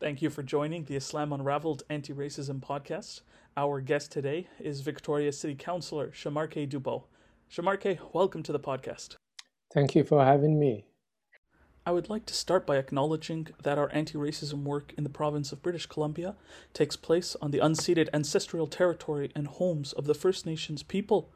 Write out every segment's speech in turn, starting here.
Thank you for joining the Islam Unraveled Anti Racism podcast. Our guest today is Victoria City Councillor Sharmarke Dubow. Sharmarke, welcome to the podcast. Thank you for having me. I would like to start by acknowledging that our anti racism work in the province of British Columbia takes place on the unceded ancestral territory and homes of the First Nations people.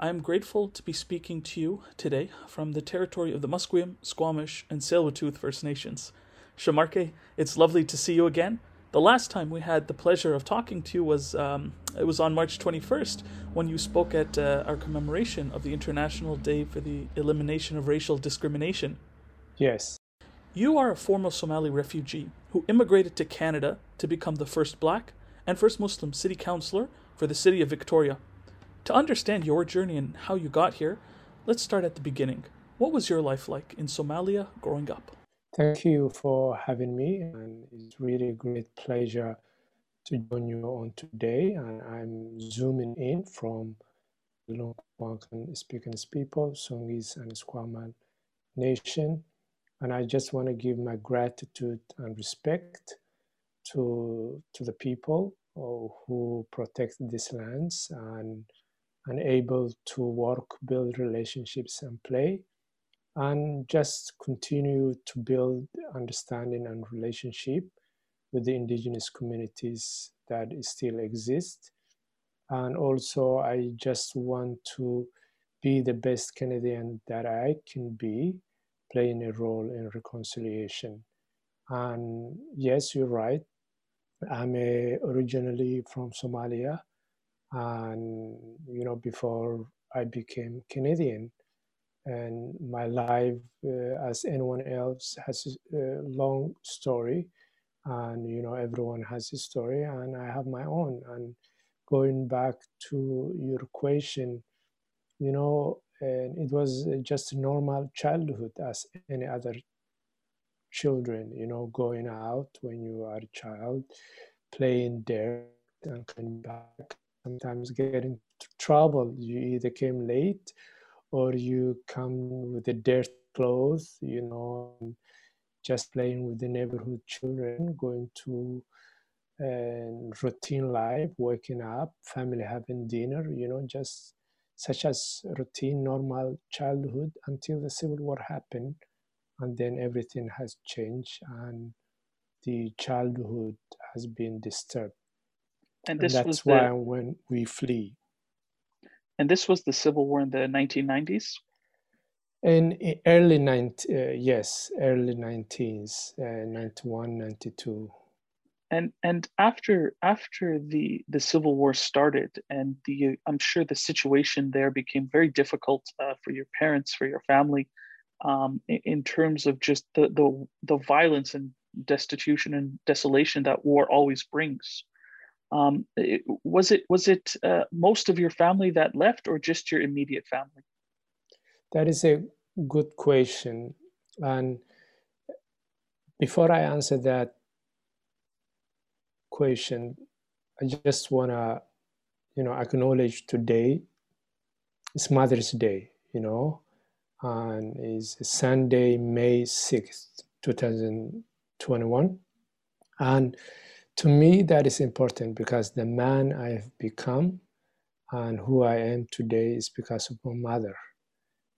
I am grateful to be speaking to you today from the territory of the Musqueam, Squamish, and Tsleil-Waututh First Nations. Sharmarke, it's lovely to see you again. The last time we had the pleasure of talking to you was um, it was on March 21st when you spoke at uh, our commemoration of the International Day for the Elimination of Racial Discrimination. Yes. You are a former Somali refugee who immigrated to Canada to become the first black and first Muslim city councillor for the city of Victoria. To understand your journey and how you got here, let's start at the beginning. What was your life like in Somalia growing up? Thank you for having me, and it's really a great pleasure to join you on today. And I'm zooming in from the Lekwungen speaking people, Songhees and Esquimalt Nation. And I just want to give my gratitude and respect to, to the people uh, who protect these lands and, and able to work, build relationships, and play and just continue to build understanding and relationship with the indigenous communities that still exist. And also i just want to be the best canadian that i can be playing a role in reconciliation. And yes you're right. I'm a, originally from somalia and you know before i became canadian and my life uh, as anyone else has a long story. And you know everyone has a story and i have my own. And going back to your question you know and it was just normal childhood as any other children you know going out when you are a child playing there and coming back sometimes getting trouble. You either came late or you come with the dirt clothes, you know, just playing with the neighborhood children, going to uh, routine life, waking up, family having dinner, you know, just such as routine, normal childhood until the Civil War happened. And then everything has changed and the childhood has been disturbed. And, and that's why the... when we flee, and this was the Civil War in the 1990s? In early 90, uh, yes, early 90s, uh, 91, 92. And and after after the the Civil War started, and the I'm sure the situation there became very difficult uh, for your parents, for your family, um, in, in terms of just the the the violence and destitution and desolation that war always brings. Um, it, was it was it uh, most of your family that left, or just your immediate family? That is a good question, and before I answer that question, I just wanna, you know, acknowledge today. It's Mother's Day, you know, and it's Sunday, May sixth, two thousand twenty-one, and to me, that is important because the man I have become and who I am today is because of my mother,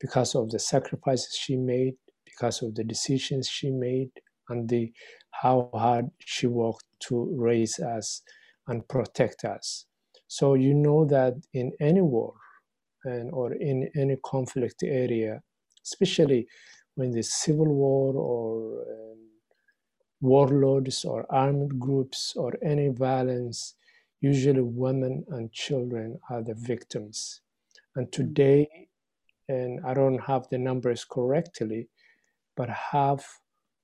because of the sacrifices she made, because of the decisions she made, and the how hard she worked to raise us and protect us. So you know that in any war and or in any conflict area, especially when the civil war or um, warlords or armed groups or any violence, usually women and children are the victims. And mm. today, and I don't have the numbers correctly, but half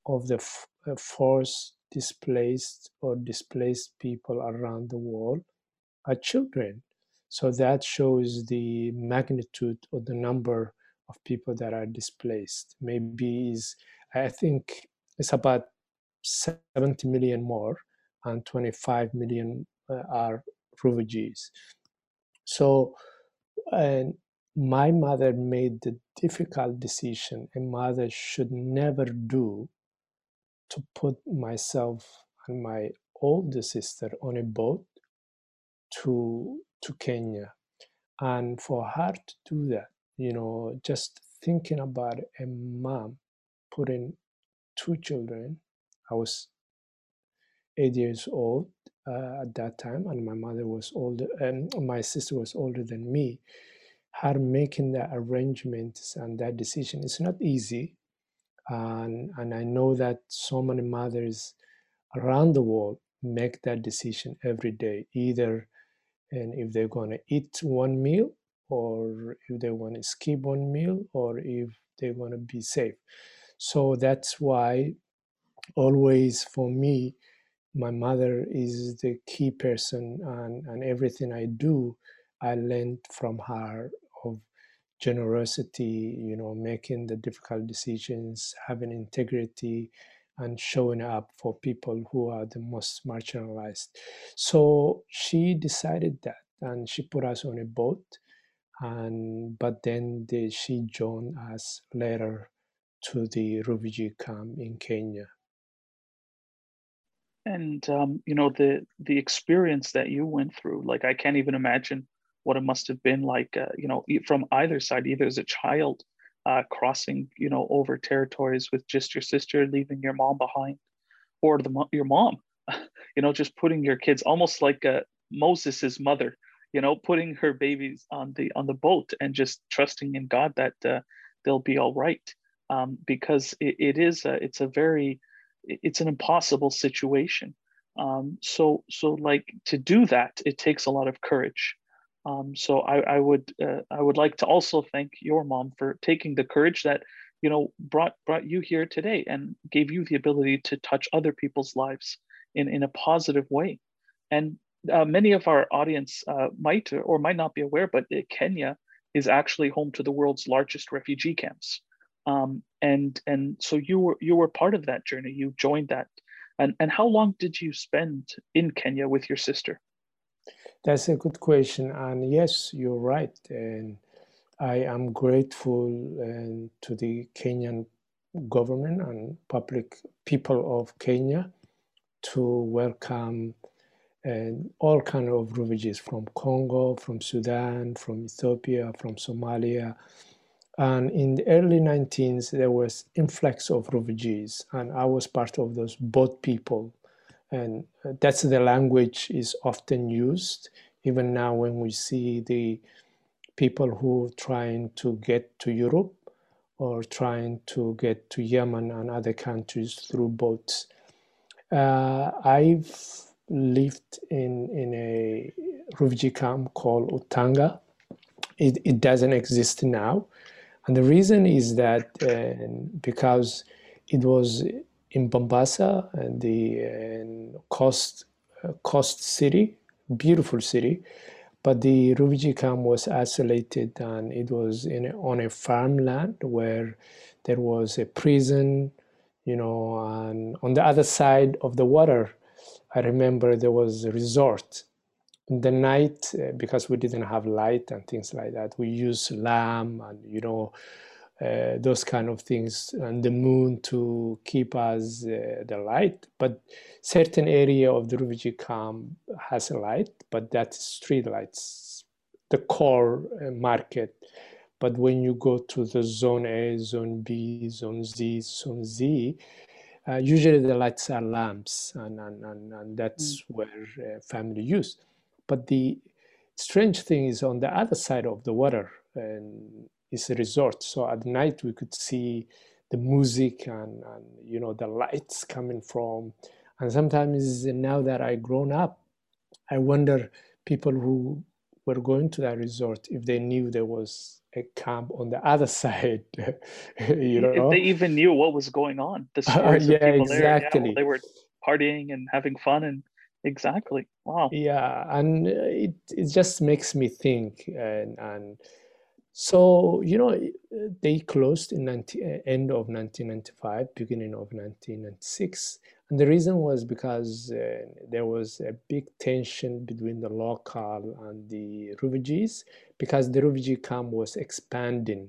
of the f- uh, force displaced or displaced people around the world are children. So that shows the magnitude or the number of people that are displaced. Maybe is I think it's about 70 million more, and 25 million uh, are refugees. So, and my mother made the difficult decision a mother should never do to put myself and my older sister on a boat to to Kenya. And for her to do that, you know, just thinking about a mom putting two children, I was eight years old uh, at that time, and my mother was older, and my sister was older than me. Her making the arrangements and that decision is not easy, and and I know that so many mothers around the world make that decision every day, either and if they're going to eat one meal or if they want to skip one meal or if they want to be safe so that's why always for me my mother is the key person and, and everything i do i learned from her of generosity you know making the difficult decisions having integrity and showing up for people who are the most marginalized. So she decided that and she put us on a boat and but then the, she joined us later to the refugee camp in Kenya. And um, you know the the experience that you went through, like I can't even imagine what it must have been like. Uh, you know, from either side, either as a child uh, crossing, you know, over territories with just your sister, leaving your mom behind, or the your mom, you know, just putting your kids almost like uh, Moses's mother, you know, putting her babies on the on the boat and just trusting in God that uh, they'll be all right, um, because it, it is a, it's a very it's an impossible situation. Um, so so like to do that, it takes a lot of courage. Um, so I, I would uh, I would like to also thank your mom for taking the courage that you know brought brought you here today and gave you the ability to touch other people's lives in in a positive way. And uh, many of our audience uh, might or might not be aware, but uh, Kenya is actually home to the world's largest refugee camps. Um, and and so you were you were part of that journey. You joined that. And and how long did you spend in Kenya with your sister? That's a good question. And yes, you're right. And I am grateful and to the Kenyan government and public people of Kenya to welcome and all kind of refugees from Congo, from Sudan, from Ethiopia, from Somalia. And in the early 19s, there was influx of refugees, and I was part of those boat people and uh, that's the language is often used even now when we see the people who are trying to get to Europe or trying to get to Yemen and other countries through boats. Uh, I've lived in, in a refugee camp called Utange. It, it doesn't exist now. And the reason is that because it was in Mombasa, and the coast coast city, beautiful city, but the refugee camp was isolated and it was in on a farmland where there was a prison, you know, and on the other side of the water, I remember there was a resort. The night, uh, because we didn't have light and things like that, we used lamp and you know uh, those kind of things and the moon to keep us uh, the light. But certain area of the refugee camp has a light but that's street lights the core uh, market. But when you go to the zone a zone b zone z zone z uh, usually the lights are lamps and, and, and, and that's mm. where uh, family use but the strange thing is on the other side of the water and is a resort. So at night we could see the music and, and you know the lights coming from. And sometimes now that I've grown up, I wonder people who were going to that resort if they knew there was a camp on the other side. you know, if they even knew what was going on. The stories uh, yeah, of people exactly. there, yeah, they were partying and having fun and exactly wow yeah and it, it just makes me think and and so, you know, they closed in 90, uh, end of 1995, beginning of 1996. And the reason was because uh, there was a big tension between the local and the refugees because the refugee camp was expanding.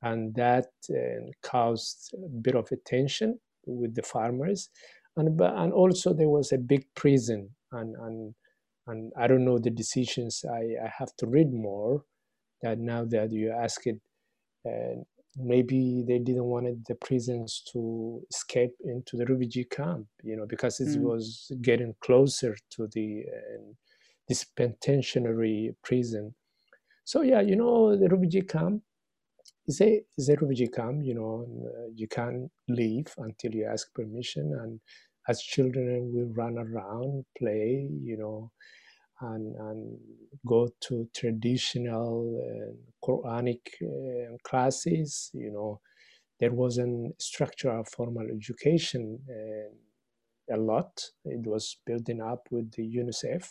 And that uh, caused a bit of a tension with the farmers. And and also there was a big prison, and and and I don't know the decisions. I, I have to read more. That now that you ask it, and maybe they didn't want the prisons to escape into the refugee camp, you know, because it mm. was getting closer to the uh, this penitentiary prison. So yeah, you know, the refugee camp is a refugee camp. You know, uh, you can't leave until you ask permission, and as children we run around, play, you know, and, and go to traditional uh, Quranic uh, classes. You know, there wasn't structural formal education uh, a lot. It was building up with the UNICEF.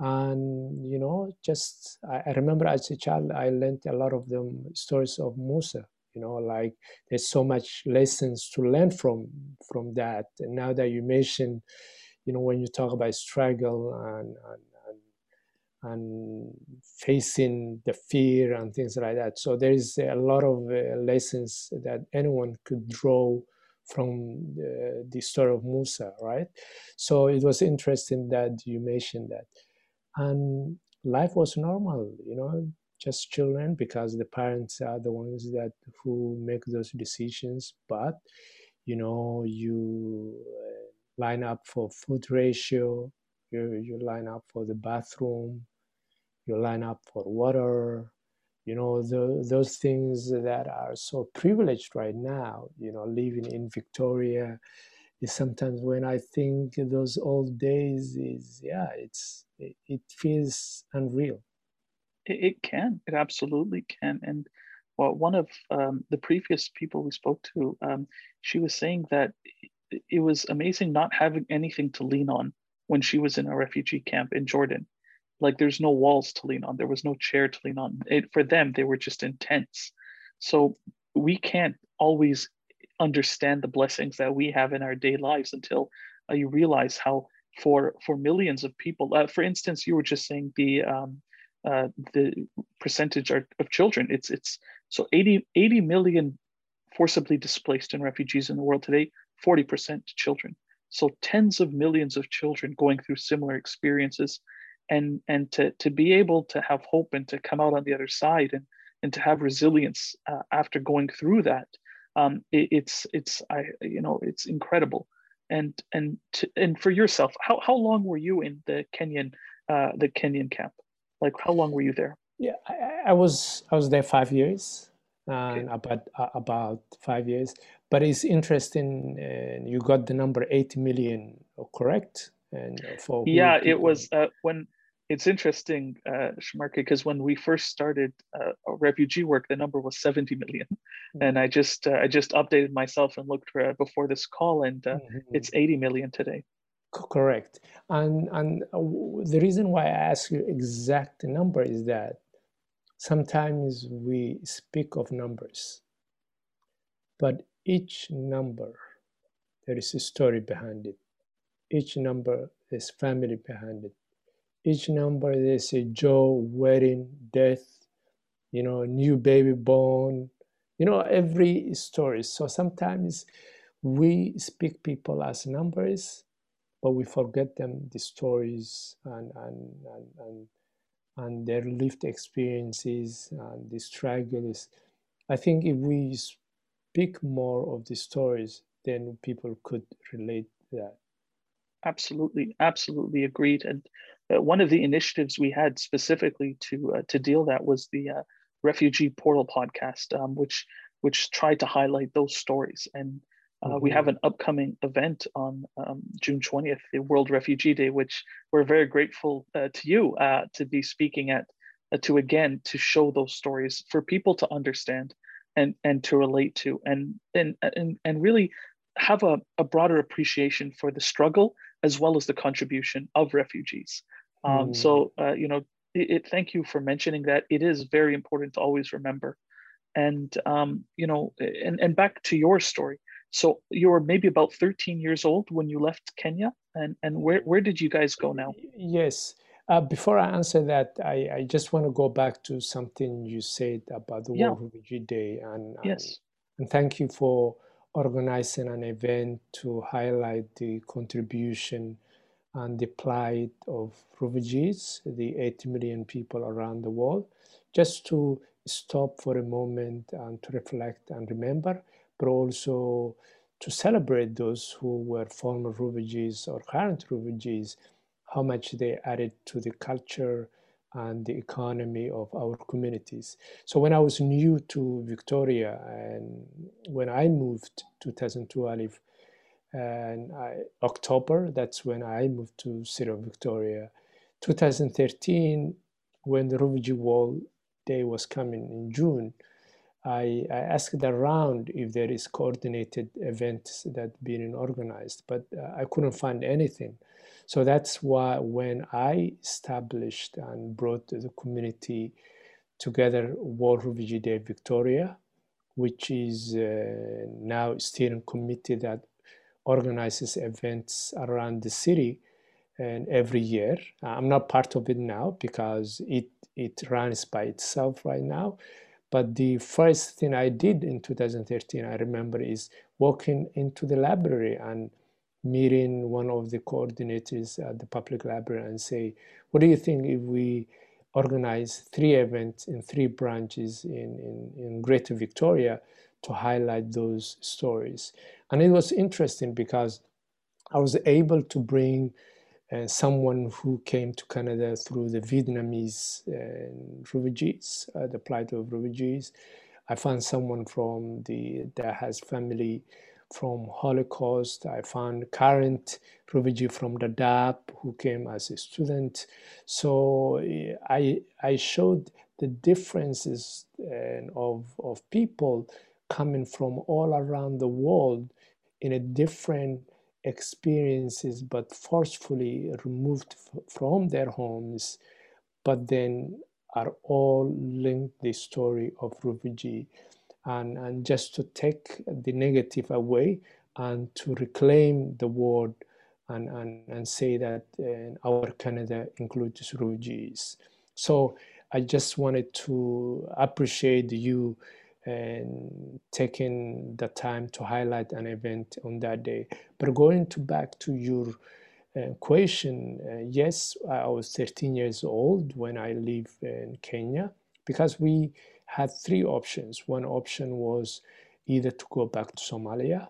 And, you know, just, I, I remember as a child, I learned a lot of them stories of Musa, you know like there's so much lessons to learn from from that and now that you mention you know when you talk about struggle and, and and facing the fear and things like that. So there is a lot of uh, lessons that anyone could draw from the, the, story of Musa, right? So it was interesting that you mentioned that. And life was normal, you know, just children because the parents are the ones that who make those decisions. But, you know, you uh, line up for food ratio, you, you line up for the bathroom, you line up for water, you know, the, those things that are so privileged right now, you know, living in Victoria is sometimes when I think those old days is, yeah, it's, it, it feels unreal. It, it, can, it absolutely can. And well, one of um, the previous people we spoke to, um, she was saying that it was amazing not having anything to lean on when she was in a refugee camp in Jordan like there's no walls to lean on there was no chair to lean on it, for them they were just intense so we can't always understand the blessings that we have in our day lives until uh, you realize how for for millions of people uh, for instance you were just saying the um, uh, the percentage of children. It's it's so 80 80 million forcibly displaced and refugees in the world today 40% children. So tens of millions of children going through similar experiences and and to to be able to have hope and to come out on the other side and and to have resilience uh, after going through that um, it, it's it's i you know it's incredible. And and to, and for yourself how, how long were you in the kenyan uh, the kenyan camp? Like how long were you there? Yeah i, I was i was there five years and okay. about uh, about five years. But it's interesting uh, you got the number 8 million correct? And for yeah it was uh, when it's interesting, uh, because when we first started uh, refugee work, the number was 70 million. Mm-hmm. And I just uh, I just updated myself and looked for, before this call, and uh, mm-hmm. it's 80 million today. Correct. And and uh, the reason why I ask you exact number is that sometimes we speak of numbers, but each number there is a story behind it. Each number is family behind it each number they say Joe, wedding, death, you know, new baby born, you know, every story. So sometimes we speak people as numbers, but we forget them the stories and and and and, and their lived experiences and the struggles. I think if we speak more of the stories, then people could relate that. Absolutely, absolutely agreed. And one of the initiatives we had specifically to uh, to deal that was the uh, refugee portal podcast, um, which which tried to highlight those stories. And mm-hmm. we have an upcoming event on um, June twentieth, the World Refugee Day, which we're very grateful uh, to you uh, to be speaking at, to again to show those stories for people to understand and and to relate to, and and and and really have a, a broader appreciation for the struggle as well as the contribution of refugees. Um, mm. So, uh, you know, it, it, thank you for mentioning that. It is very important to always remember. And, um, you know, and, and back to your story. So you were maybe about 13 years old when you left Kenya. And, and where, where did you guys go now? Yes. Uh, before I answer that, I, I just want to go back to something you said about the yeah. World Refugee Day. And, yes. and, and thank you for organizing an event to highlight the contribution and the plight of refugees, the 80 million people around the world, just to stop for a moment and to reflect and remember, but also to celebrate those who were former refugees or current refugees, how much they added to the culture and the economy of our communities. So when I was new to Victoria and when I moved 2012 and I, October, that's when I moved to City of Victoria. 2013, when the refugee wall day was coming in June, I, I, asked around if there is coordinated events that being organized, but uh, I couldn't find anything. So that's why when I established and brought the community together, World Refugee Day Victoria, which is uh, now steering committee that organizes events around the city and every year. Uh, I'm not part of it now because it it runs by itself right now. But the first thing I did in 2013, I remember, is walking into the library and meeting one of the coordinators at the public library and say, what do you think if we organize three events in three branches in, in, in Greater Victoria to highlight those stories? And it was interesting because I was able to bring uh, someone who came to Canada through the Vietnamese uh, refugees, uh, the plight of refugees. I found someone from the that has family from Holocaust. I found current refugee from Dadaab who came as a student. So I I showed the differences uh, of of people coming from all around the world in a different experiences but forcefully removed from their homes but then are all linked the story of refugee and, and just to take the negative away and to reclaim the word and, and, and say that uh, our Canada includes refugees. So I just wanted to appreciate you and taking the time to highlight an event on that day. But going to back to your uh, question, uh, yes, I was 13 years old when I lived in Kenya because we had three options. One option was either to go back to Somalia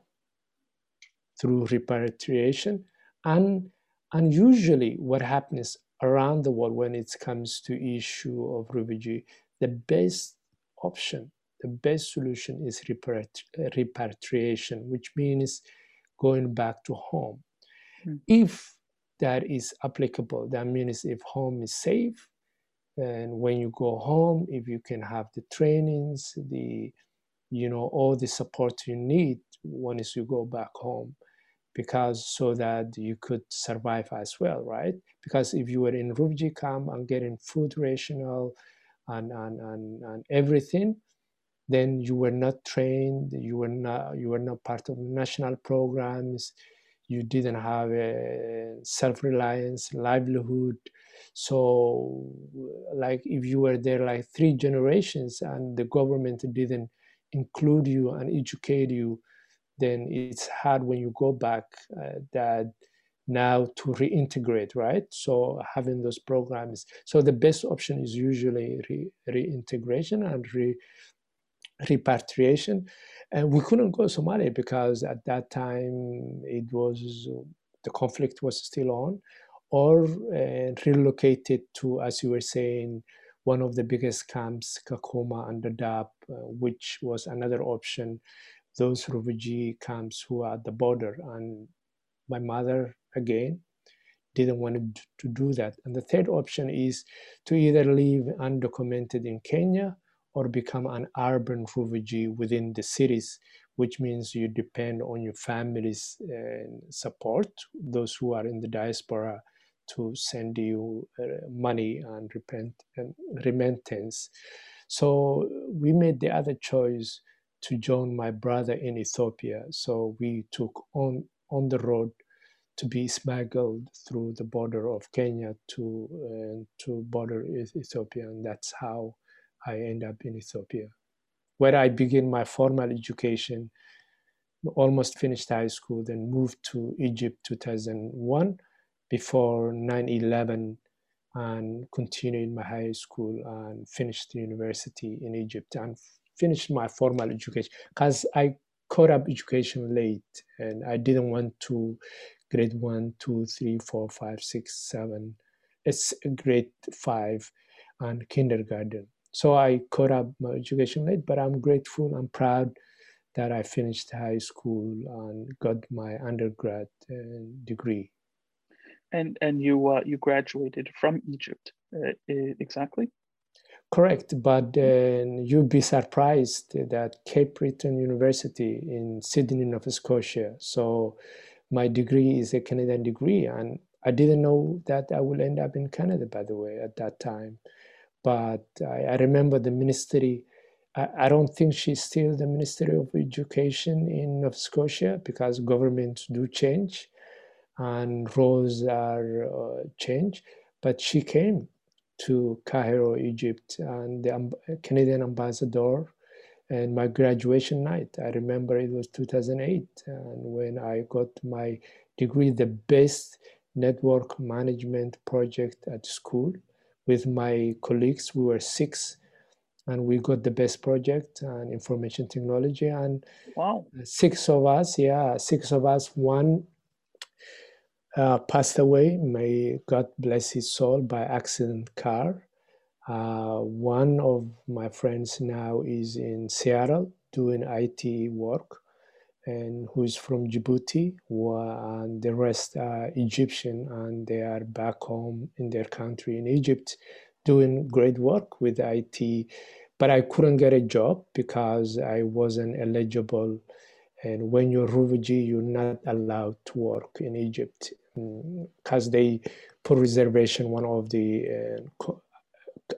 through repatriation, and and usually what happens around the world when it comes to issue of refugee, the best option the best solution is repatriation, which means going back to home. Mm. If that is applicable, that means if home is safe, and when you go home, if you can have the trainings, the you know all the support you need once you go back home because so that you could survive as well right because if you were in refugee camp and getting food rational and, and, and, and everything then you were not trained you were not you were not part of national programs you didn't have a self-reliance livelihood. So like if you were there like three generations and the government didn't include you and educate you then it's hard when you go back uh, that now to reintegrate right? So having those programs so the best option is usually re- reintegration and re- repatriation. And we couldn't go to Somalia because at that time it was the conflict was still on, or uh, relocated to, as you were saying, one of the biggest camps, Kakuma and Dadaab, uh, which was another option. Those refugee camps who are at the border, and my mother again didn't want to do that. And the third option is to either live undocumented in Kenya or become an urban refugee within the cities, which means you depend on your family's uh, support, those who are in the diaspora to send you uh, money and repent and remittance. So we made the other choice to join my brother in Ethiopia. So we took on on the road to be smuggled through the border of Kenya to uh, to border Ethiopia, and that's how I end up in Ethiopia, where I begin my formal education almost finished high school, then moved to Egypt 2001 before 9/11, and continued my high school and finished university in Egypt and finished my formal education because I caught up education late and I didn't want to grade one, two, three, four, five, six, seven. It's grade five and kindergarten. So I caught up my education late, but I'm grateful. I'm proud that I finished high school and got my undergrad uh, degree. And and you uh, you graduated from Egypt uh, exactly? Correct, but you'd be surprised that Cape Breton University in Sydney, Nova Scotia. So my degree is a Canadian degree, and I didn't know that I would end up in Canada, by the way, at that time. But I, I remember the ministry. I, I, don't think she's still the Ministry of Education in Nova Scotia because governments do change and roles are uh, changed. But she came to Cairo, Egypt, and the Canadian ambassador. And my graduation night, I remember it was 2008, and when I got my degree, the best network management project at school with my colleagues. We were six, and we got the best project and information technology. And wow, six of us, yeah, six of us. One uh, passed away. May God bless his soul by accident car. Uh, one of my friends now is in Seattle doing IT work, and who is from Djibouti, and the rest are Egyptian, and they are back home in their country in Egypt, doing great work with IT. But I couldn't get a job because I wasn't eligible. And when you're refugee, you're not allowed to work in Egypt because mm, they put reservation one of the uh,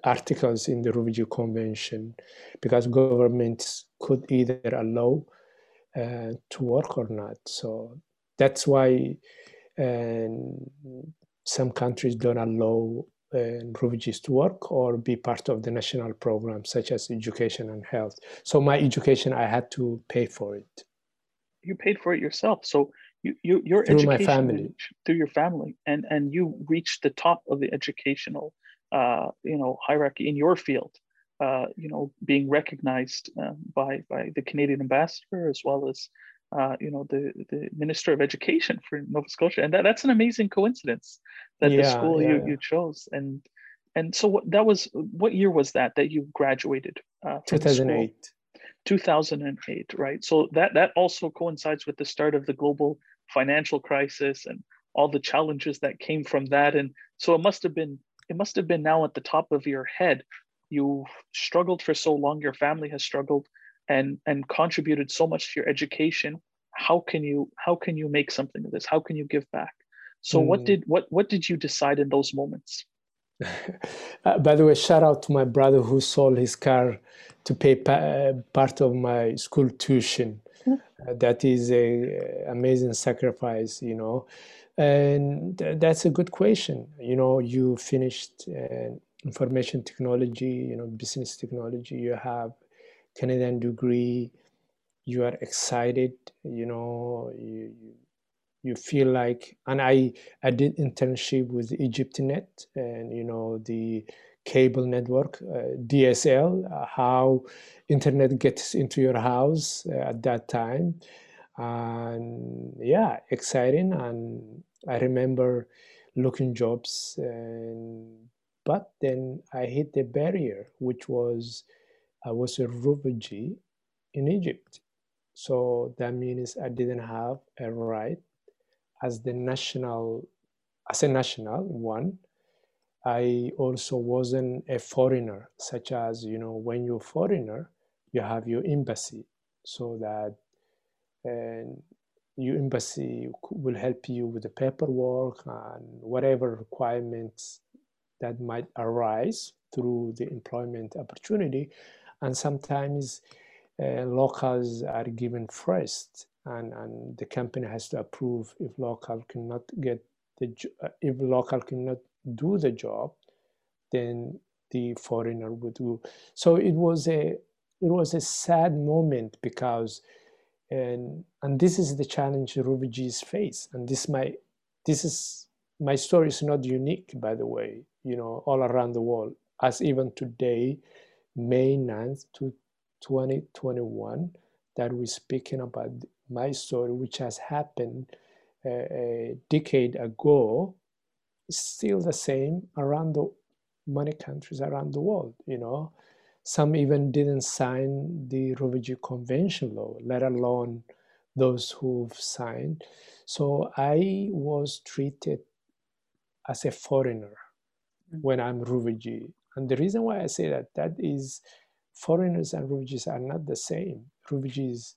articles in the refugee convention because governments could either allow uh, to work or not. So that's why um, some countries don't allow uh, refugees to work or be part of the national programs such as education and health. So my education i had to pay for it. You paid for it yourself. So you, you your through education my family through your family and and you reached the top of the educational uh, you know hierarchy in your field uh, you know being recognized uh, by by the Canadian ambassador as well as uh, you know the the minister of education for Nova Scotia. And that, that's an amazing coincidence that yeah, the school yeah, you, yeah. you chose. And and so what that was what year was that that you graduated uh, 2008 2008 right. So that that also coincides with the start of the global financial crisis and all the challenges that came from that. And so it must have been it must have been now at the top of your head you've struggled for so long your family has struggled and and contributed so much to your education how can you how can you make something of this how can you give back so mm. what hmm. did what what did you decide in those moments uh, by the way shout out to my brother who sold his car to pay pa- uh, part of my school tuition uh, that is a amazing sacrifice, you know. And th- that's a good question. You know, you finished uh, information technology, you know, business technology. You have Canadian degree. You are excited. You know, you, you feel like. And I I did internship with EgyptNet, and you know the cable network, uh, DSL, uh, how internet gets into your house uh, at that time. And yeah, exciting. And I remember looking jobs, and, but then I hit the barrier, which was I was a refugee in Egypt. So that means I didn't have a right as the national, as a national one, I also wasn't a foreigner, such as, you know, when you're a foreigner, you have your embassy so that and your embassy will help you with the paperwork and whatever requirements that might arise through the employment opportunity. And sometimes uh, locals are given first, and, and the company has to approve if local cannot get the uh, if local cannot do the job, then the foreigner would do. So it was a it was a sad moment because and and this is the challenge refugees face and this my this is my story is not unique by the way you know all around the world as even today may 9th to 2021 that we're speaking about my story which has happened a, a decade ago still the same around the many countries around the world you know. Some even didn't sign the refugee convention law let alone those who've signed. So i was treated as a foreigner mm-hmm. when i'm refugee. And the reason why i say that that is foreigners and refugees are not the same. Refugees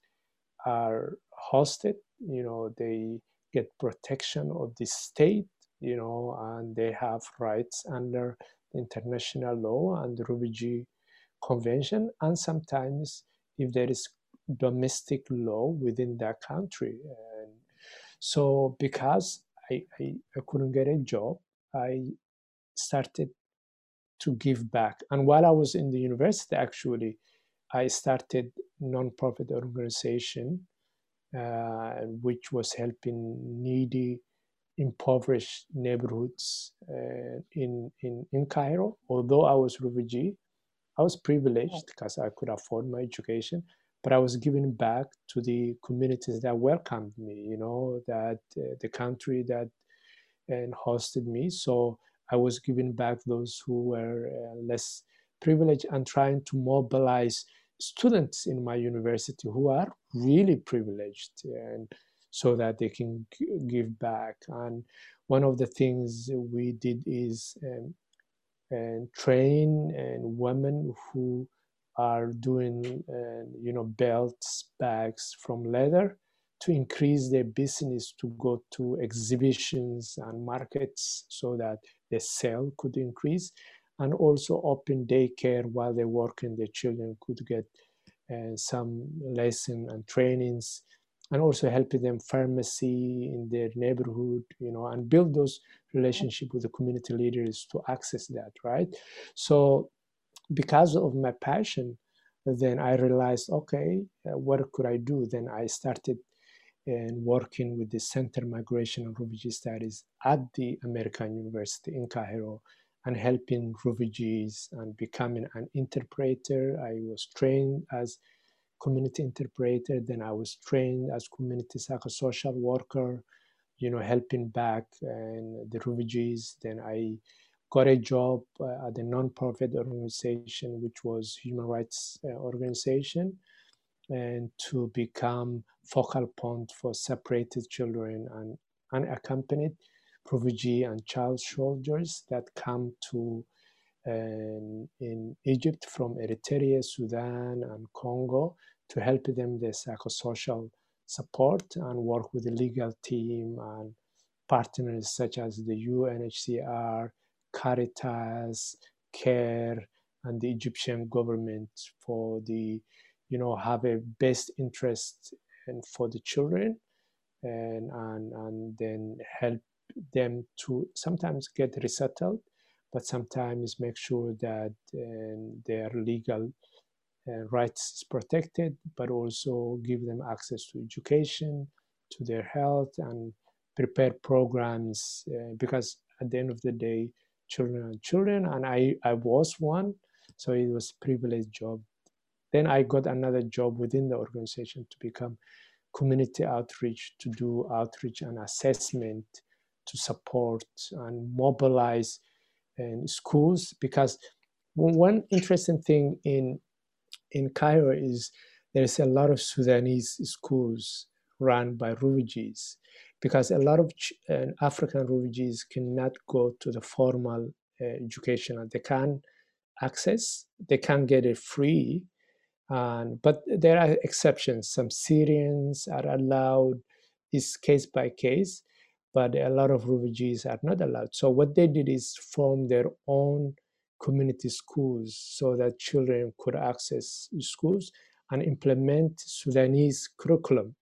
are hosted you know they get protection of the state you know and they have rights under international law and the refugee convention. And sometimes if there is domestic law within that country. And so because I, I, I couldn't get a job. I started to give back. And while i was in the university actually i started non-profit organization uh, which was helping needy impoverished neighborhoods uh, in, in, in Cairo. Although I was refugee, I was privileged because I could afford my education, but I was giving back to the communities that welcomed me, you know, that uh, the country that and hosted me. So I was giving back those who were uh, less privileged and trying to mobilize students in my university who are really privileged and so that they can give back and one of the things we did is um, and train and women who are doing uh, you know belts bags from leather to increase their business to go to exhibitions and markets so that the sale could increase and also open daycare while they work and the children could get uh, some lesson and trainings and also helping them pharmacy in their neighborhood you know and build those relationship with the community leaders to access that right? So because of my passion then i realized okay uh, what could i do then i started and working with the Center Migration and Refugee Studies at the American University in Cairo and helping refugees and becoming an interpreter. I was trained as community interpreter, then I was trained as community psychosocial worker, you know, helping back and the refugees. Then I got a job uh, at a nonprofit organization, which was human rights uh, organization, and to become focal point for separated children and unaccompanied refugee and child soldiers that come to uh, in Egypt from Eritrea, Sudan, and Congo to help them the psychosocial support and work with the legal team and partners such as the UNHCR, Caritas, CARE, and the Egyptian government for the, you know, have a best interest and for the children and, and, and then help them to sometimes get resettled, but sometimes make sure that uh, their legal uh, rights is protected, but also give them access to education, to their health, and prepare programs uh, because at the end of the day, children and children, and I, I was one, so it was privileged job. Then I got another job within the organization to become community outreach, to do outreach and assessment to support and mobilize in schools because one interesting thing in in Cairo is there's a lot of Sudanese schools run by refugees because a lot of uh, African refugees cannot go to the formal uh, education they can access they can get it free but there are exceptions some Syrians are allowed is case by case but a lot of refugees are not allowed. So what they did is form their own community schools so that children could access schools and implement Sudanese curriculum.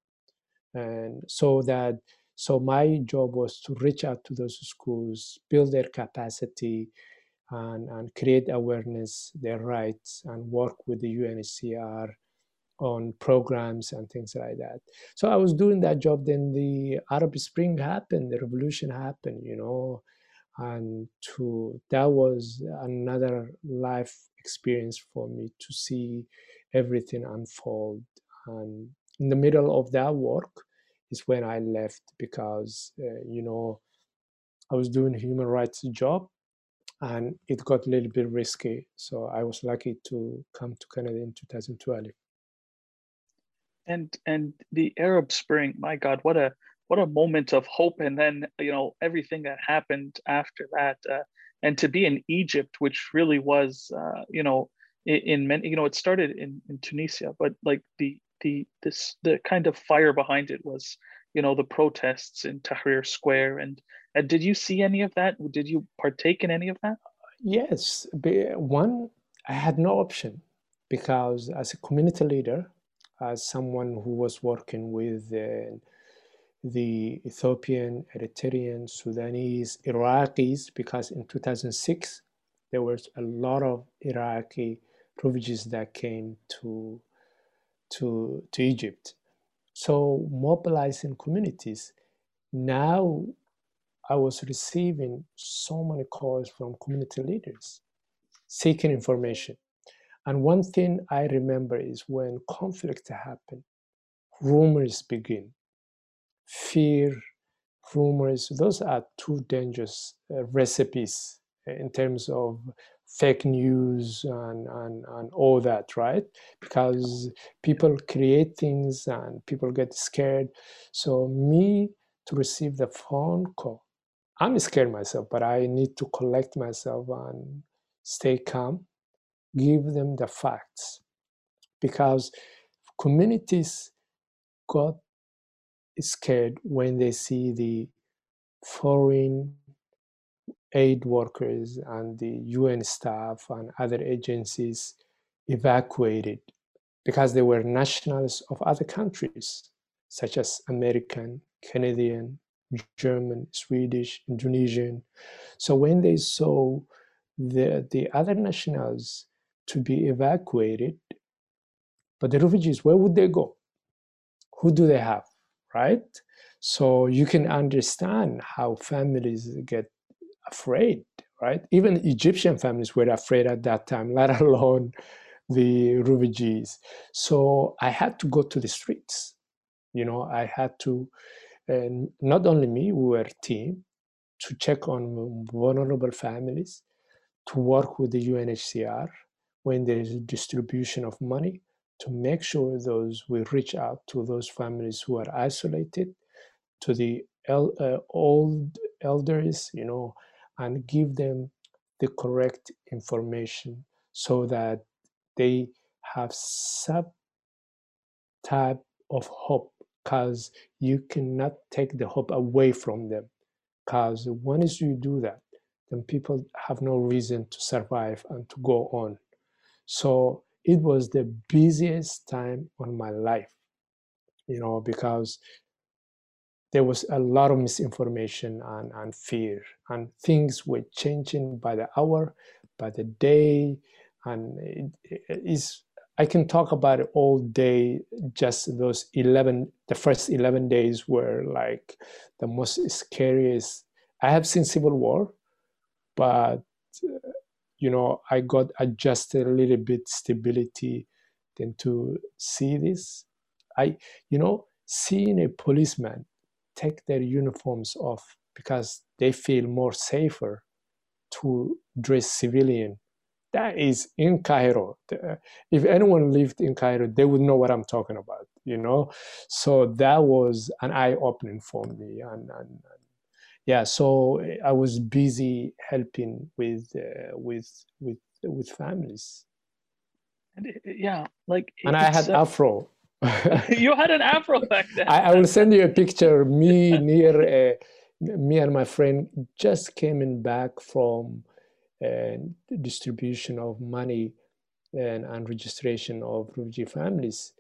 And so that so my job was to reach out to those schools, build their capacity, and, and create awareness, their rights, and work with the UNHCR on programs and things like that. So I was doing that job. Then the Arab Spring happened, the revolution happened, you know, and to that was another life experience for me to see everything unfold. And in the middle of that work is when I left because, uh, you know, I was doing human rights job and it got a little bit risky. So I was lucky to come to Canada in 2012 and and the arab spring my god what a what a moment of hope and then you know everything that happened after that uh, and to be in egypt which really was uh, you know in, in many you know it started in, in tunisia but like the the this the kind of fire behind it was you know the protests in tahrir square. And and did you see any of that? Did you partake in any of that? Yes one i had no option because as a community leader as someone who was working with uh, the Ethiopian, Eritrean, Sudanese, Iraqis, because in 2006 there was a lot of Iraqi refugees that came to to to Egypt. So mobilizing communities. Now I was receiving so many calls from community leaders seeking information. And one thing I remember is when conflict happen, rumors begin. Fear, rumors, those are two dangerous uh, recipes in terms of fake news and, and, and all that, right? Because people create things and people get scared. So, me to receive the phone call, I'm scared myself, but I need to collect myself and stay calm give them the facts because communities got scared when they see the foreign aid workers and the UN staff and other agencies evacuated because they were nationals of other countries such as American, Canadian, German, Swedish, Indonesian. So when they saw the, the other nationals to be evacuated. But the refugees, where would they go? Who do they have, right? So you can understand how families get afraid, right? Even Egyptian families were afraid at that time, let alone the refugees. So I had to go to the streets. You know, I had to, and not only me, we were a team to check on vulnerable families, to work with the UNHCR, when there is a distribution of money to make sure those we reach out to those families who are isolated to the el- uh, old elders you know and give them the correct information so that they have some type of hope because you cannot take the hope away from them. Because once you do that? Then people have no reason to survive and to go on. So it was the busiest time on my life, you know, because there was a lot of misinformation and, and fear, and things were changing by the hour, by the day, and it, is. I can talk about it all day. Just those eleven, the first eleven days were like the most scariest. I have seen civil war, but uh, you know, I got adjusted a little bit stability then to see this. I, you know, seeing a policeman take their uniforms off because they feel more safer to dress civilian. That is in Cairo. If anyone lived in Cairo, they would know what I'm talking about, you know? So that was an eye opening for me. And, and, yeah so i was busy helping with uh, with with with families and it, yeah like and i had uh, afro you had an afro back then I, I, will send you a picture me near uh, me and my friend just came in back from uh, distribution of money and, and registration of refugee families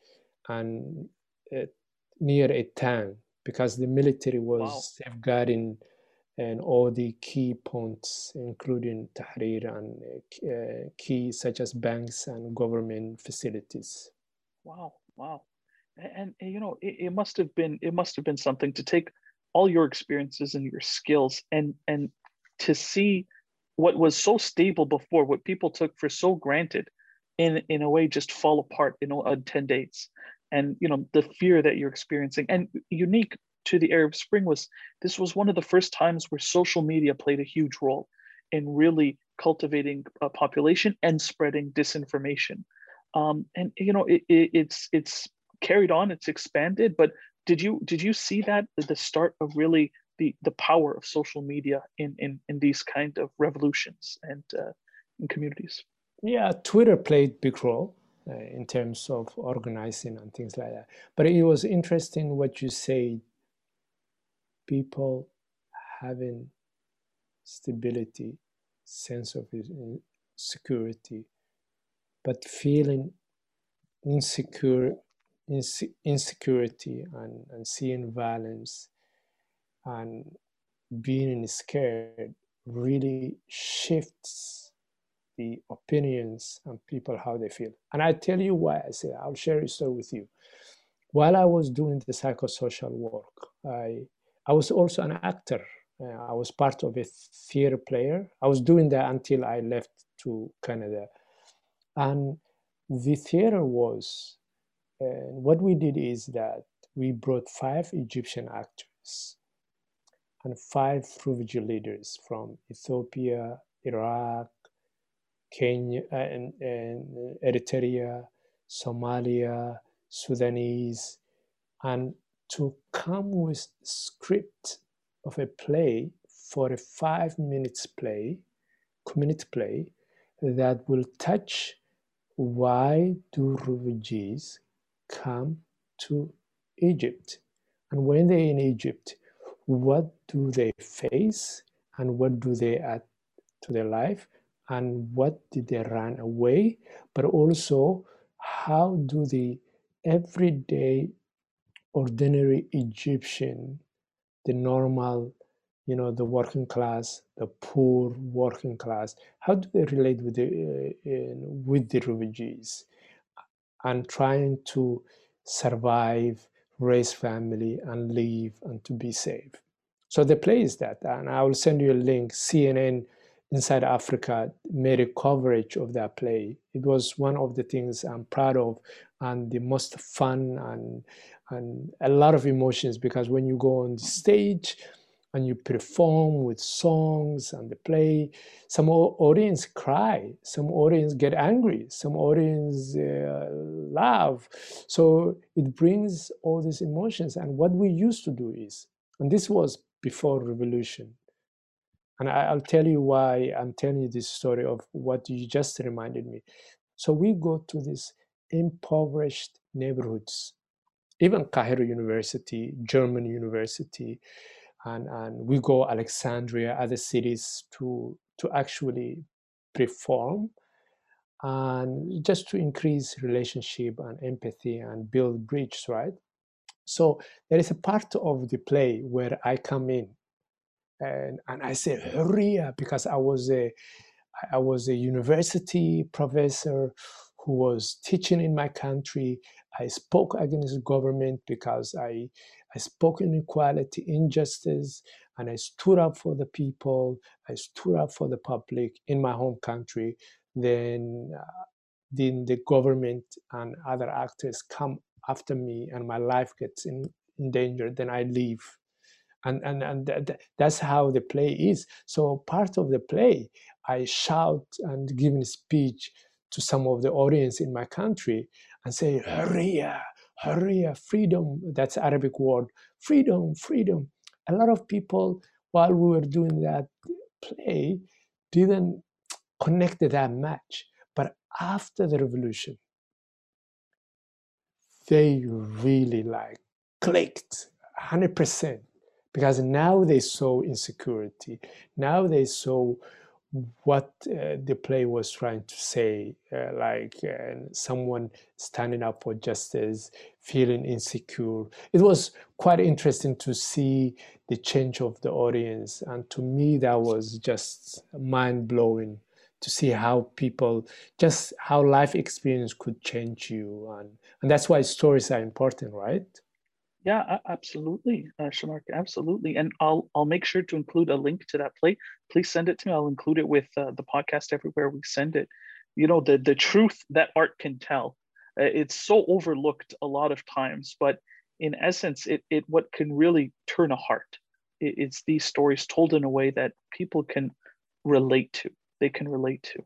and uh, near a town because the military was wow. safeguarding and all the key points, including Tahrir and uh, key such as banks and government facilities. Wow, Wow, and, you know it, it must have been it must have been something to take all your experiences and your skills and and to see what was so stable before, what people took for so granted, in in a way just fall apart in uh, 10 days. And you know the fear that you're experiencing and unique to the arab spring was this was one of the first times where social media played a huge role in really cultivating a population and spreading disinformation. Um, and you know it, it, it's it's carried on it's expanded but did you did you see that the start of really the the power of social media in in in these kind of revolutions and uh, in communities yeah, Twitter played big role uh, in terms of organizing and things like that. But it was interesting what you say. People having stability, sense of security, but feeling insecure, inse- insecurity, and, and seeing violence, and being scared really shifts the opinions and people how they feel. And I tell you why I say I'll share a story with you. While I was doing the psychosocial work, I I was also an actor. Uh, I was part of a theater player. I was doing that until I left to Canada. And the theater was, uh, what we did is that we brought five Egyptian actors and five refugee leaders from Ethiopia, Iraq, Kenya and, and Eritrea, Somalia, Sudanese, and to come with script of a play for a five minutes play, community play, that will touch why do refugees come to Egypt? And when they're in Egypt, what do they face and what do they add to their life? and what did they run away, but also how do the everyday ordinary Egyptian, the normal, you know, the working class, the poor working class, how do they relate with the uh, with the refugees, and trying to survive, raise family, and live, and to be safe. So the play is that, and I will send you a link. CNN inside Africa made a coverage of that play. It was one of the things I'm proud of and the most fun and and a lot of emotions because when you go on the stage and you perform with songs and the play, some audience cry, some audience get angry, some audience uh, laugh. So it brings all these emotions. And what we used to do is, and this was before revolution, and I, will tell you why I'm telling you this story of what you just reminded me. So we go to these impoverished neighborhoods, even Cairo University, German University, and, and we go Alexandria, other cities to to actually perform and just to increase relationship and empathy and build bridges, right? So there is a part of the play where I come in and, and I said Hurriya because I was a I was a university professor who was teaching in my country. I spoke against government because I I spoke inequality, injustice, and I stood up for the people. I stood up for the public in my home country. Then, uh, then the government and other actors come after me, and my life gets in, danger. Then I leave and and and th- that's how the play is so part of the play i shout and give a speech to some of the audience in my country and say hurriya hurriya freedom that's arabic word. Freedom freedom. A lot of people while we were doing that play didn't connect that much. But after the revolution they really like clicked 100% because now they saw insecurity. Now they saw what uh, the play was trying to say, uh, like uh, someone standing up for justice, feeling insecure. It was quite interesting to see the change of the audience, and to me, that was just mind blowing to see how people just how life experience could change you and and that's why stories are important right yeah absolutely uh, Sharmarke, absolutely and i'll i'll make sure to include a link to that play please send it to me. I'll include it with uh, the podcast everywhere we send it. You know the the truth that art can tell uh, it's so overlooked a lot of times but in essence it, it what can really turn a heart it, it's these stories told in a way that people can relate to they can relate to.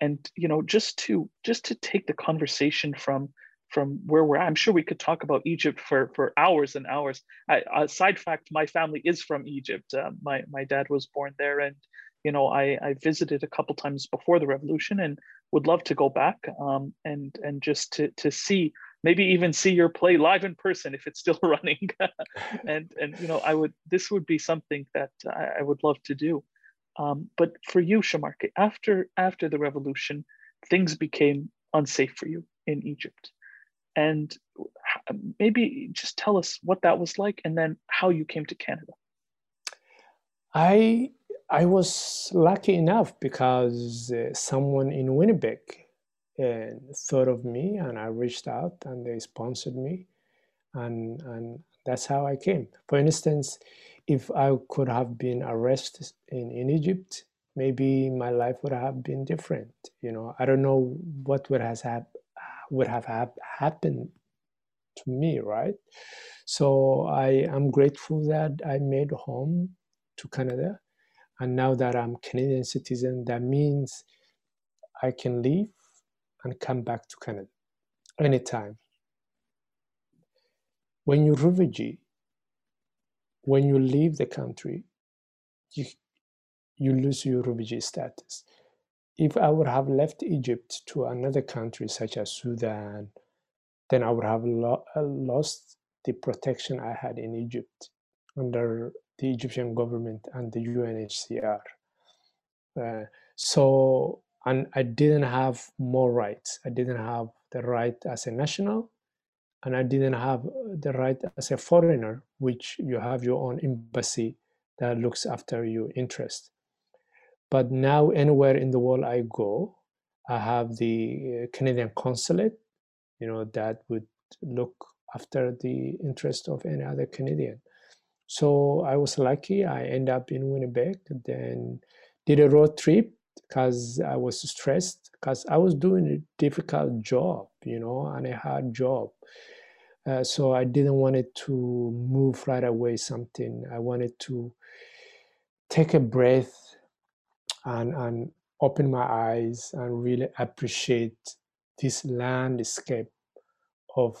And you know just to just to take the conversation from from where we're at. I'm sure we could talk about egypt for for hours and hours. I, a side fact my family is from egypt. Uh, my my dad was born there and you know i i visited a couple times before the revolution and would love to go back um, and and just to to see maybe even see your play live in person if it's still running. And and you know i would this would be something that i, I would love to do. Um, but for you, Sharmarke, after after the revolution, things became unsafe for you in Egypt, and maybe just tell us what that was like, and then how you came to Canada. I I was lucky enough because uh, someone in Winnipeg uh, thought of me, and I reached out, and they sponsored me, and and that's how I came. For instance, if I could have been arrested in, in Egypt, maybe my life would have been different. You know, I don't know what would has hap- would have hap- happened to me, right? So I am grateful that I made home to Canada, and now that I'm Canadian citizen, that means I can leave and come back to Canada anytime. When you're refugee, when you leave the country, you, you lose your refugee status. If I would have left Egypt to another country such as Sudan, then I would have lo- uh, lost the protection I had in Egypt under the Egyptian government and the UNHCR. Uh, so, and I didn't have more rights. I didn't have the right as a national and I didn't have the right as a foreigner, which you have your own embassy that looks after your interest. But now, anywhere in the world I go, I have the uh, Canadian consulate, you know, that would look after the interest of any other Canadian. So I was lucky. I end up in Winnipeg, then did a road trip because I was stressed because I was doing a difficult job, you know, and a hard job. Uh, so I didn't want it to move right away. Something I wanted to take a breath and and open my eyes and really appreciate this landscape of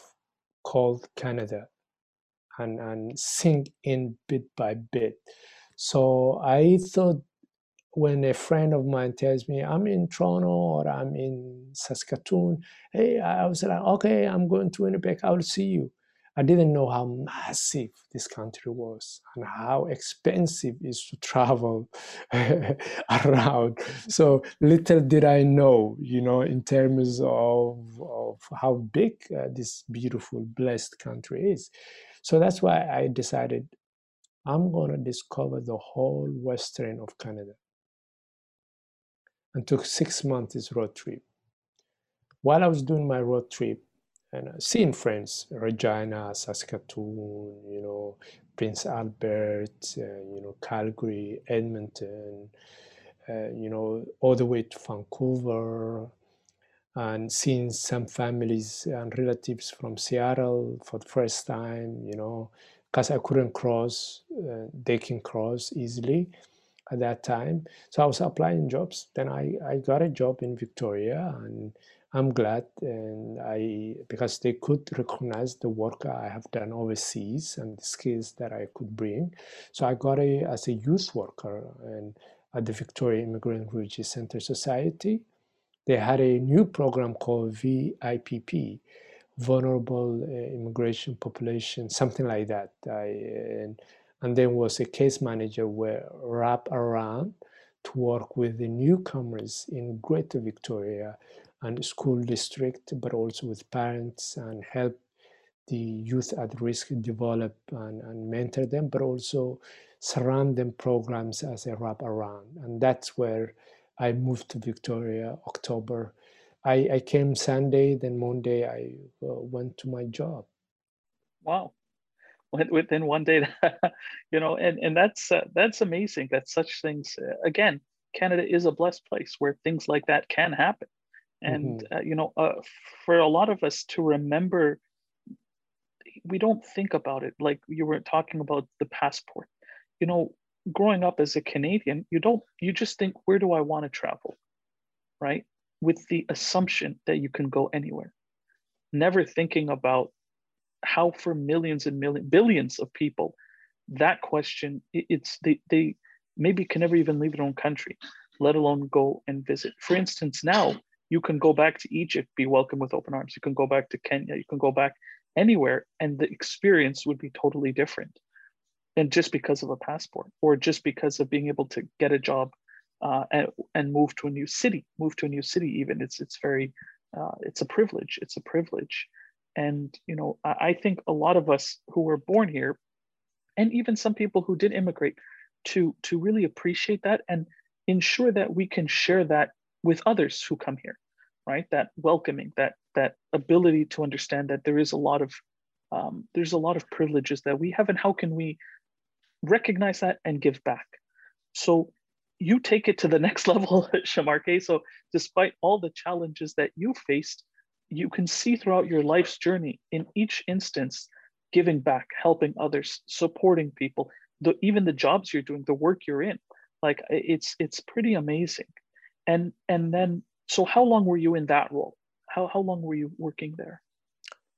called Canada and and sink in bit by bit. So I thought when a friend of mine tells me I'm in Toronto or I'm in Saskatoon, hey, I was like, okay, I'm going to Winnipeg. I will see you. I didn't know how massive this country was and how expensive it is to travel around. So little did I know, you know, in terms of, of how big uh, this beautiful, blessed country is. So that's why I decided I'm going to discover the whole western of Canada and took six months road trip. While I was doing my road trip and seeing friends, Regina, Saskatoon, you know, Prince Albert, uh, you know, Calgary, Edmonton, uh, you know, all the way to Vancouver, and seeing some families and relatives from Seattle for the first time, you know, because I couldn't cross, uh, they can cross easily at that time. So I was applying jobs. Then I, I got a job in Victoria and I'm glad and I because they could recognize the work I have done overseas and the skills that I could bring. So I got a as a youth worker and at the Victoria Immigrant Refugee Center Society. They had a new program called VIPP, Vulnerable uh, Immigration Population, something like that. I, and and then was a case manager where wrap around to work with the newcomers in Greater Victoria and school district, but also with parents and help the youth at risk develop and, and mentor them, but also surround them programs as a wrap around. And that's where I moved to Victoria October. I, I came Sunday, then Monday I uh, went to my job. Wow, within one day, you know, and and that's uh, that's amazing. That such things uh, again, Canada is a blessed place where things like that can happen, and mm-hmm. Uh, you know, uh, for a lot of us to remember, we don't think about it like you were talking about the passport. You know, growing up as a Canadian, you don't you just think where do I want to travel, right? With the assumption that you can go anywhere, never thinking about how for millions and millions billions of people that question it's they, they maybe can never even leave their own country let alone go and visit for instance now you can go back to egypt be welcomed with open arms. You can go back to kenya. You can go back anywhere and the experience would be totally different. And just because of a passport or just because of being able to get a job uh, and, and move to a new city move to a new city even. It's it's very uh, it's a privilege. It's a privilege. And you know I, I think a lot of us who were born here and even some people who did immigrate to to really appreciate that and ensure that we can share that with others who come here right? That welcoming that that ability to understand that there is a lot of um, there's a lot of privileges that we have and how can we recognize that and give back? So you take it to the next level Sharmarke. So despite all the challenges that you faced you can see throughout your life's journey in each instance giving back helping others supporting people the, even the jobs you're doing the work you're in. Like it's it's pretty amazing and and then so how long were you in that role? How, how long were you working there?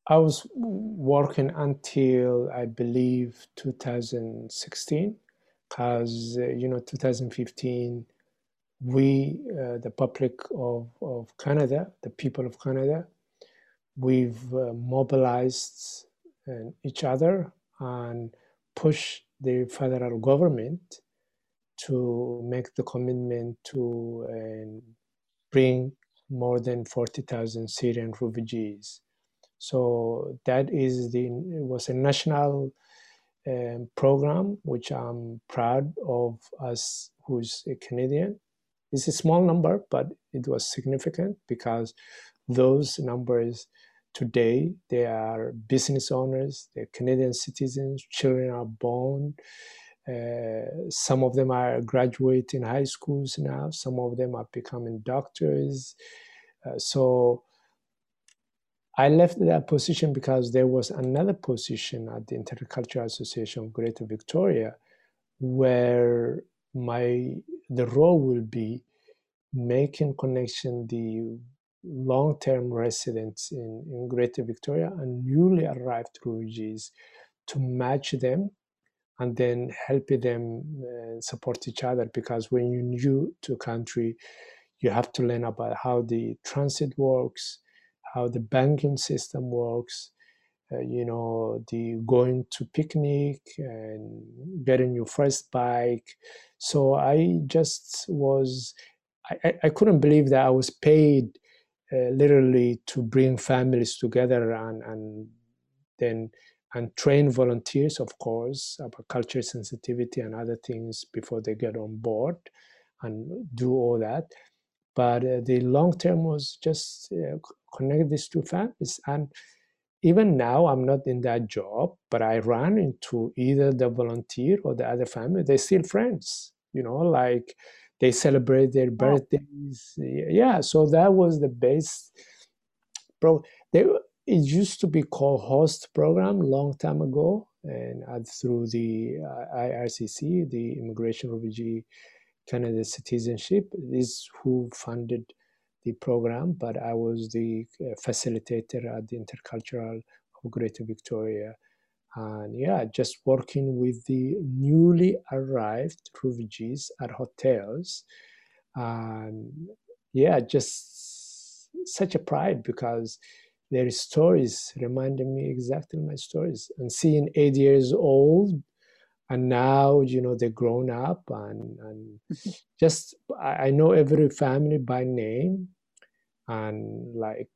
I was working until i believe 2016 because uh, you know 2015 we uh, the public of, of canada the people of canada we've uh, mobilized uh, each other and pushed the federal government to make the commitment to uh, bring more than 40,000 Syrian refugees. So that is the was a national um, program which I'm proud of us who's a Canadian. It's a small number, but it was significant because those numbers today they are business owners they're canadian citizens children are born uh, some of them are graduating high schools now. Some of them are becoming doctors. Uh, so i left that position because there was another position at the intercultural association of greater victoria where my the role will be making connection the long-term residents in, in Greater Victoria and newly arrived refugees to match them and then helping them uh, support each other because when you're new to a country you have to learn about how the transit works how the banking system works uh, you know the going to picnic and getting your first bike. So i just was I, I couldn't believe that i was paid uh, literally to bring families together and, and then and train volunteers, of course, about culture sensitivity and other things before they get on board and do all that. But uh, the long term was just uh, connect these two families. And even now, I'm not in that job, but I run into either the volunteer or the other family. They're still friends, you know, like they celebrate their birthdays. Oh. Yeah, so that was the base. Pro, they, it used to be called host program long time ago, and through the uh, IRCC, the Immigration Refugee Canada Citizenship, is who funded the program. But I was the uh, facilitator at the Intercultural of Greater Victoria and yeah, just working with the newly arrived refugees at hotels. And yeah, just such a pride because their stories reminded me exactly my stories. And seeing eight years old, and now you know they're grown up, and and just I know every family by name, and like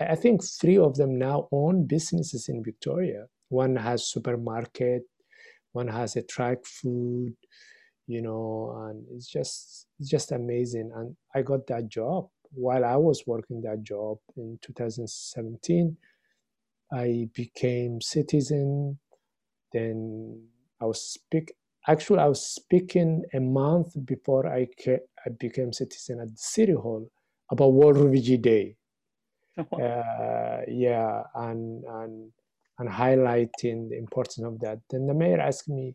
I think three of them now own businesses in Victoria one has supermarket one has a track food you know, and it's just it's just amazing. And I got that job while I was working that job in 2017. I became citizen. Then I was speak. Actually, I was speaking a month before I ca- I became citizen at the city hall about World Refugee Day. uh, yeah, and and and highlighting the importance of that. Then the mayor asked me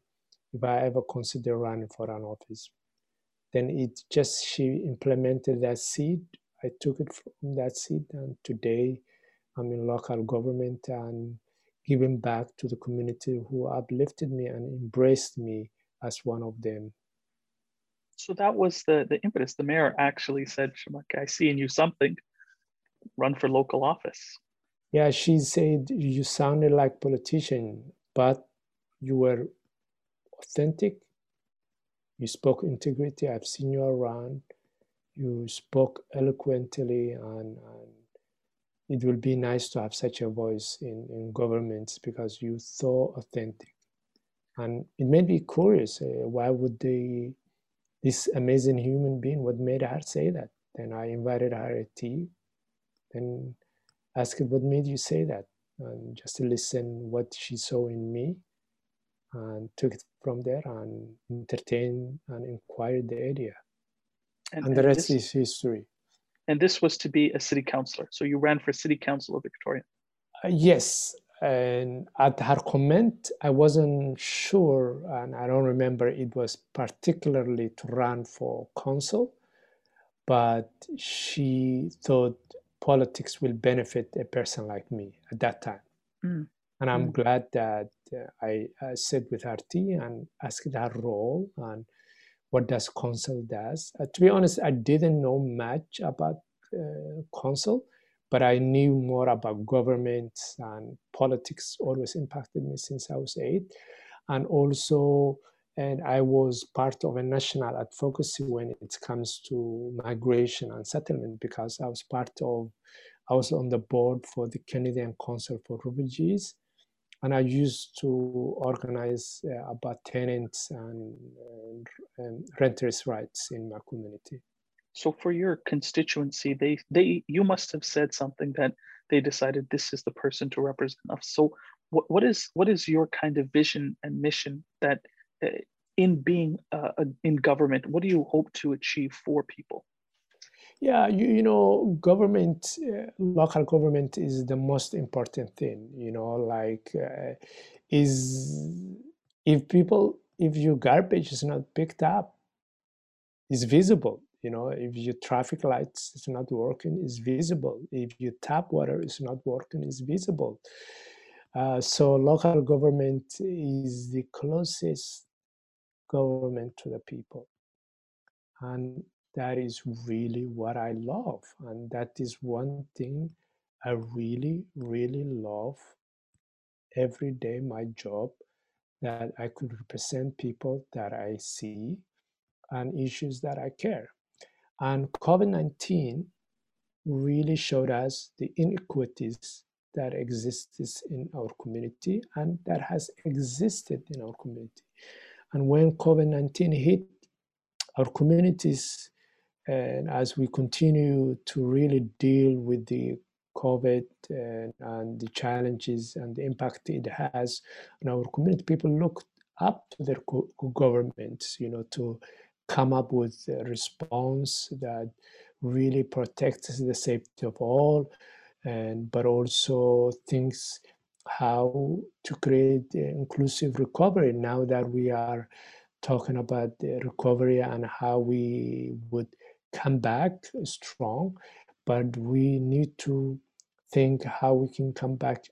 if I ever consider running for an office. Then it just she implemented that seed. I took it from that seed, and today I'm in local government and giving back to the community who uplifted me and embraced me as one of them. So that was the the impetus. The mayor actually said, "I see in you something. Run for local office." Yeah, she said you sounded like politician, but you were authentic. You spoke integrity. I've seen you around. You spoke eloquently, and, and it will be nice to have such a voice in, in governments because you so authentic. And it made me curious. Uh, why would they, this amazing human being, what made her say that? Then I invited her a tea. and asked what made you say that, and just to listen what she saw in me, and took it from there and entertained and inquired the idea. And, and the rest this, is history. And this was to be a city councillor. So you ran for city council of Victoria. Uh, yes, and at her comment, I wasn't sure, and I don't remember it was particularly to run for council, but she thought politics will benefit a person like me at that time. Mm. And I'm mm. glad that uh, I, I sat with RT and asked her role and what does council does. Uh, to be honest, I didn't know much about uh, council, but I knew more about government and politics always impacted me since I was eight. And also and I was part of a national advocacy when it comes to migration and settlement because I was part of, I was on the board for the Canadian Council for Refugees, and I used to organize uh, about tenants and, and, and renters' rights in my community. So, for your constituency, they they you must have said something that they decided this is the person to represent us. So, what, what is what is your kind of vision and mission that uh, in being uh, in government, what do you hope to achieve for people? Yeah, you, you know, government, uh, local government is the most important thing. You know, like uh, is if people, if your garbage is not picked up, is visible. You know, if your traffic lights is not working, is visible. If your tap water is not working, is visible. Uh, so local government is the closest government to the people. And that is really what I love. And that is one thing I really, really love every day, my job, that I could represent people that I see and issues that I care. And COVID 19 really showed us the inequities that exists in our community and that has existed in our community. And when COVID 19 hit our communities, and as we continue to really deal with the COVID and, and, the challenges and the impact it has on our community, people look up to their governments, you know, to come up with a response that really protects the safety of all, and but also thinks how to create inclusive recovery now that we are talking about the recovery and how we would come back strong but we need to think how we can come back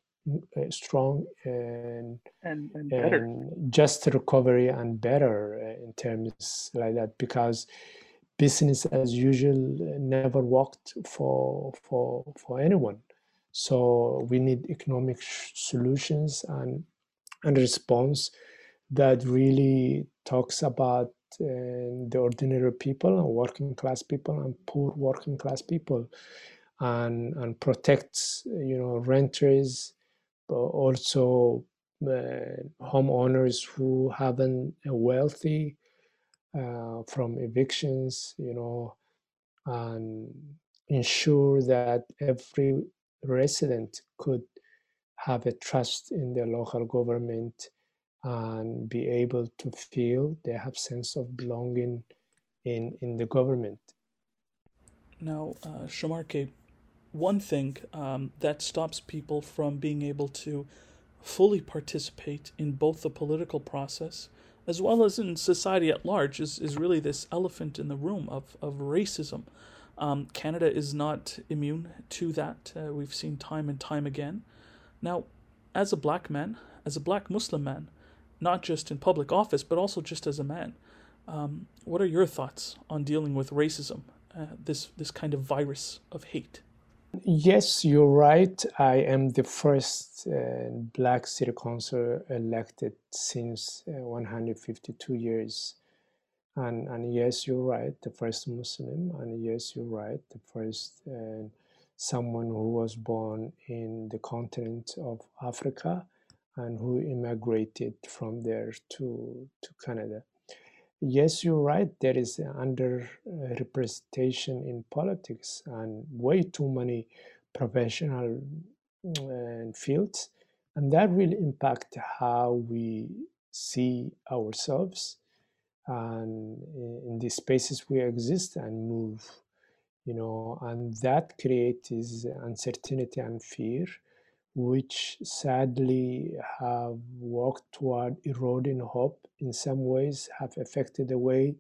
uh, strong and and, and better. and just recovery and better uh, in terms like that because business as usual never worked for for for anyone. So we need economic solutions and and response that really talks about uh, the ordinary people and working class people and poor working class people and and protects you know renters but also uh, homeowners who haven't a wealthy uh, from evictions, you know, and ensure that every resident could have a trust in their local government and be able to feel they have sense of belonging in in the government. Now, uh, Sharmarke, one thing um, that stops people from being able to fully participate in both the political process as well as in society at large is, is really this elephant in the room of, of racism. Um, Canada is not immune to that. Uh, we've seen time and time again. Now, as a black man, as a black Muslim man, not just in public office, but also just as a man, um, what are your thoughts on dealing with racism, uh, this this kind of virus of hate? Yes, you're right. I am the first uh, black city council elected since uh, 152 years. And, and yes, you're right, the first Muslim. And yes, you're right, the first uh, someone who was born in the continent of Africa and who immigrated from there to, to Canada. Yes, you're right. There is under representation in politics and way too many professional uh, fields, and that will impact how we see ourselves and in the spaces we exist and move. You know, and that creates uncertainty and fear which sadly have worked toward eroding hope in some ways have affected the way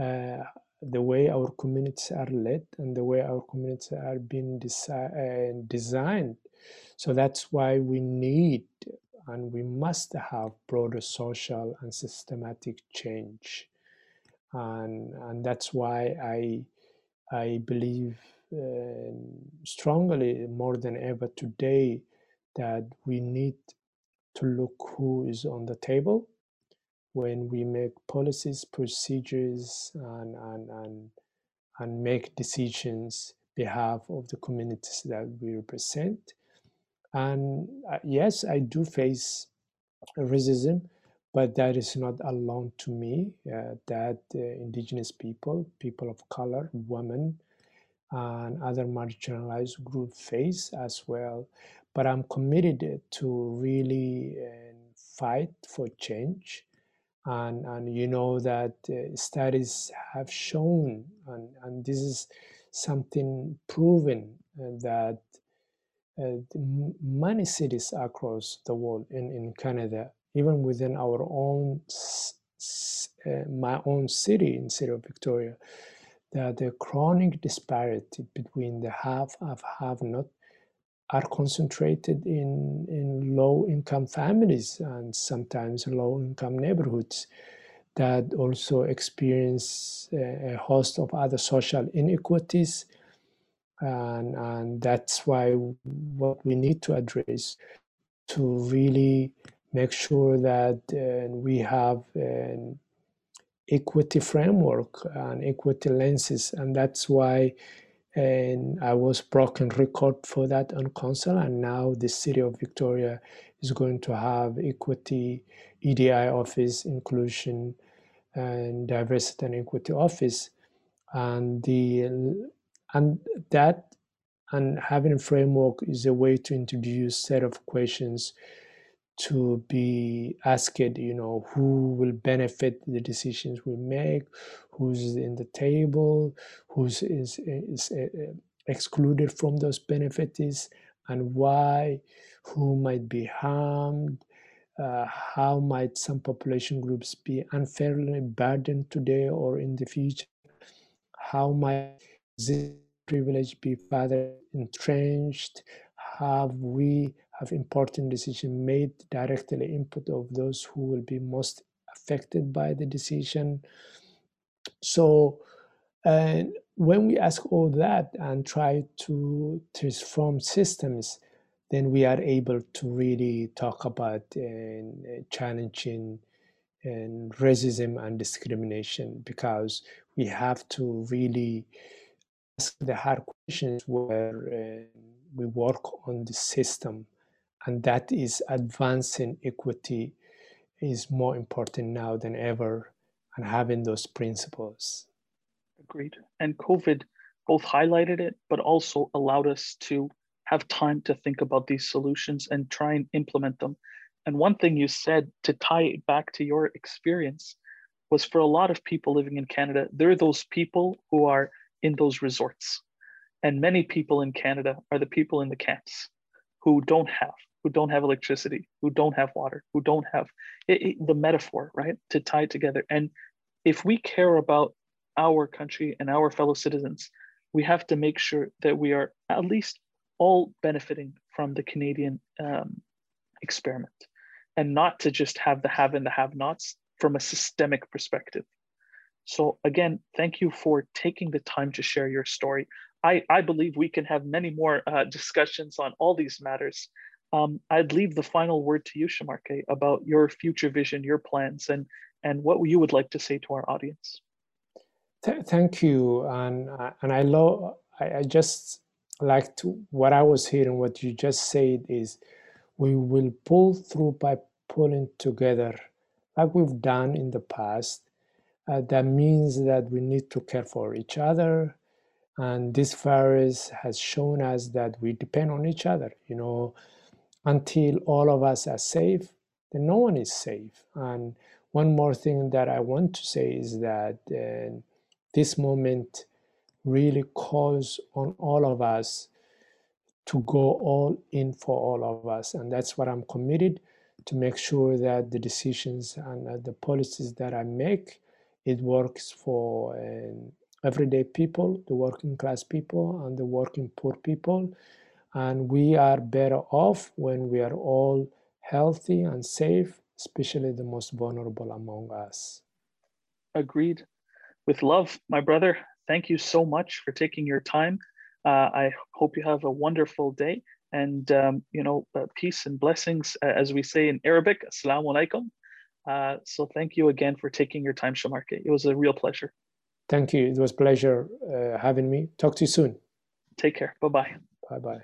uh, the way our communities are led and the way our communities are being desi- uh, designed. So that's why we need and we must have broader social and systematic change. And and that's why i i believe strongly more than ever today that we need to look who is on the table when we make policies, procedures, and, and, and, and make decisions behalf of the communities that we represent. And uh, yes, I do face racism, but that is not alone to me. Uh, that uh, indigenous people, people of color, women, and other marginalized group face as well. But I'm committed to really uh, fight for change. And, and you know that uh, studies have shown, and, and this is something proven, uh, that uh, many cities across the world in, in Canada, even within our own, uh, my own city in city of Victoria, that the chronic disparity between the have and have not are concentrated in, in low income families and sometimes low income neighborhoods that also experience a host of other social inequities. And, and that's why what we need to address to really make sure that uh, we have an equity framework and equity lenses. And that's why and I was broken record for that on council and now the city of Victoria is going to have equity EDI office inclusion and diversity and equity office and the and that and having a framework is a way to introduce set of questions to be asked, you know, who will benefit the decisions we make, who's in the table, who's is, is uh, excluded from those benefits, and why, who might be harmed, uh, how might some population groups be unfairly burdened today or in the future, how might this privilege be further entrenched, have we have important decision made directly input of those who will be most affected by the decision. So, and when we ask all that and try to transform systems, then we are able to really talk about uh, challenging and racism and discrimination because we have to really ask the hard questions where uh, we work on the system and that is advancing equity is more important now than ever and having those principles. Agreed. And COVID both highlighted it, but also allowed us to have time to think about these solutions and try and implement them. And one thing you said to tie it back to your experience was for a lot of people living in Canada, there are those people who are in those resorts. And many people in Canada are the people in the camps who don't have, who don't have electricity, who don't have water, who don't have it, it, the metaphor, right? To tie together. And if we care about our country and our fellow citizens, we have to make sure that we are at least all benefiting from the Canadian um, experiment and not to just have the have and the have nots from a systemic perspective. So, again, thank you for taking the time to share your story. I, I believe we can have many more uh, discussions on all these matters. Um, I'd leave the final word to you, Sharmarke, about your future vision, your plans, and, and what you would like to say to our audience. Th- thank you. And, uh, and I, love, I, I just like what I was hearing, what you just said is we will pull through by pulling together like we've done in the past. Uh, that means that we need to care for each other. And this virus has shown us that we depend on each other. You know, until all of us are safe, then no one is safe. And one more thing that I want to say is that uh, this moment really calls on all of us to go all in for all of us. And that's what I'm committed to make sure that the decisions and uh, the policies that I make, it works for uh, everyday people, the working class people and the working poor people. And we are better off when we are all healthy and safe, especially the most vulnerable among us. Agreed. With love, my brother, thank you so much for taking your time. Uh, I hope you have a wonderful day and um, you know uh, peace and blessings uh, as we say in arabic assalamu alaikum. Uh, so thank you again for taking your time Sharmarke. It was a real pleasure. Thank you. It was pleasure uh, having me. Talk to you soon. Take care. Bye-bye. Bye-bye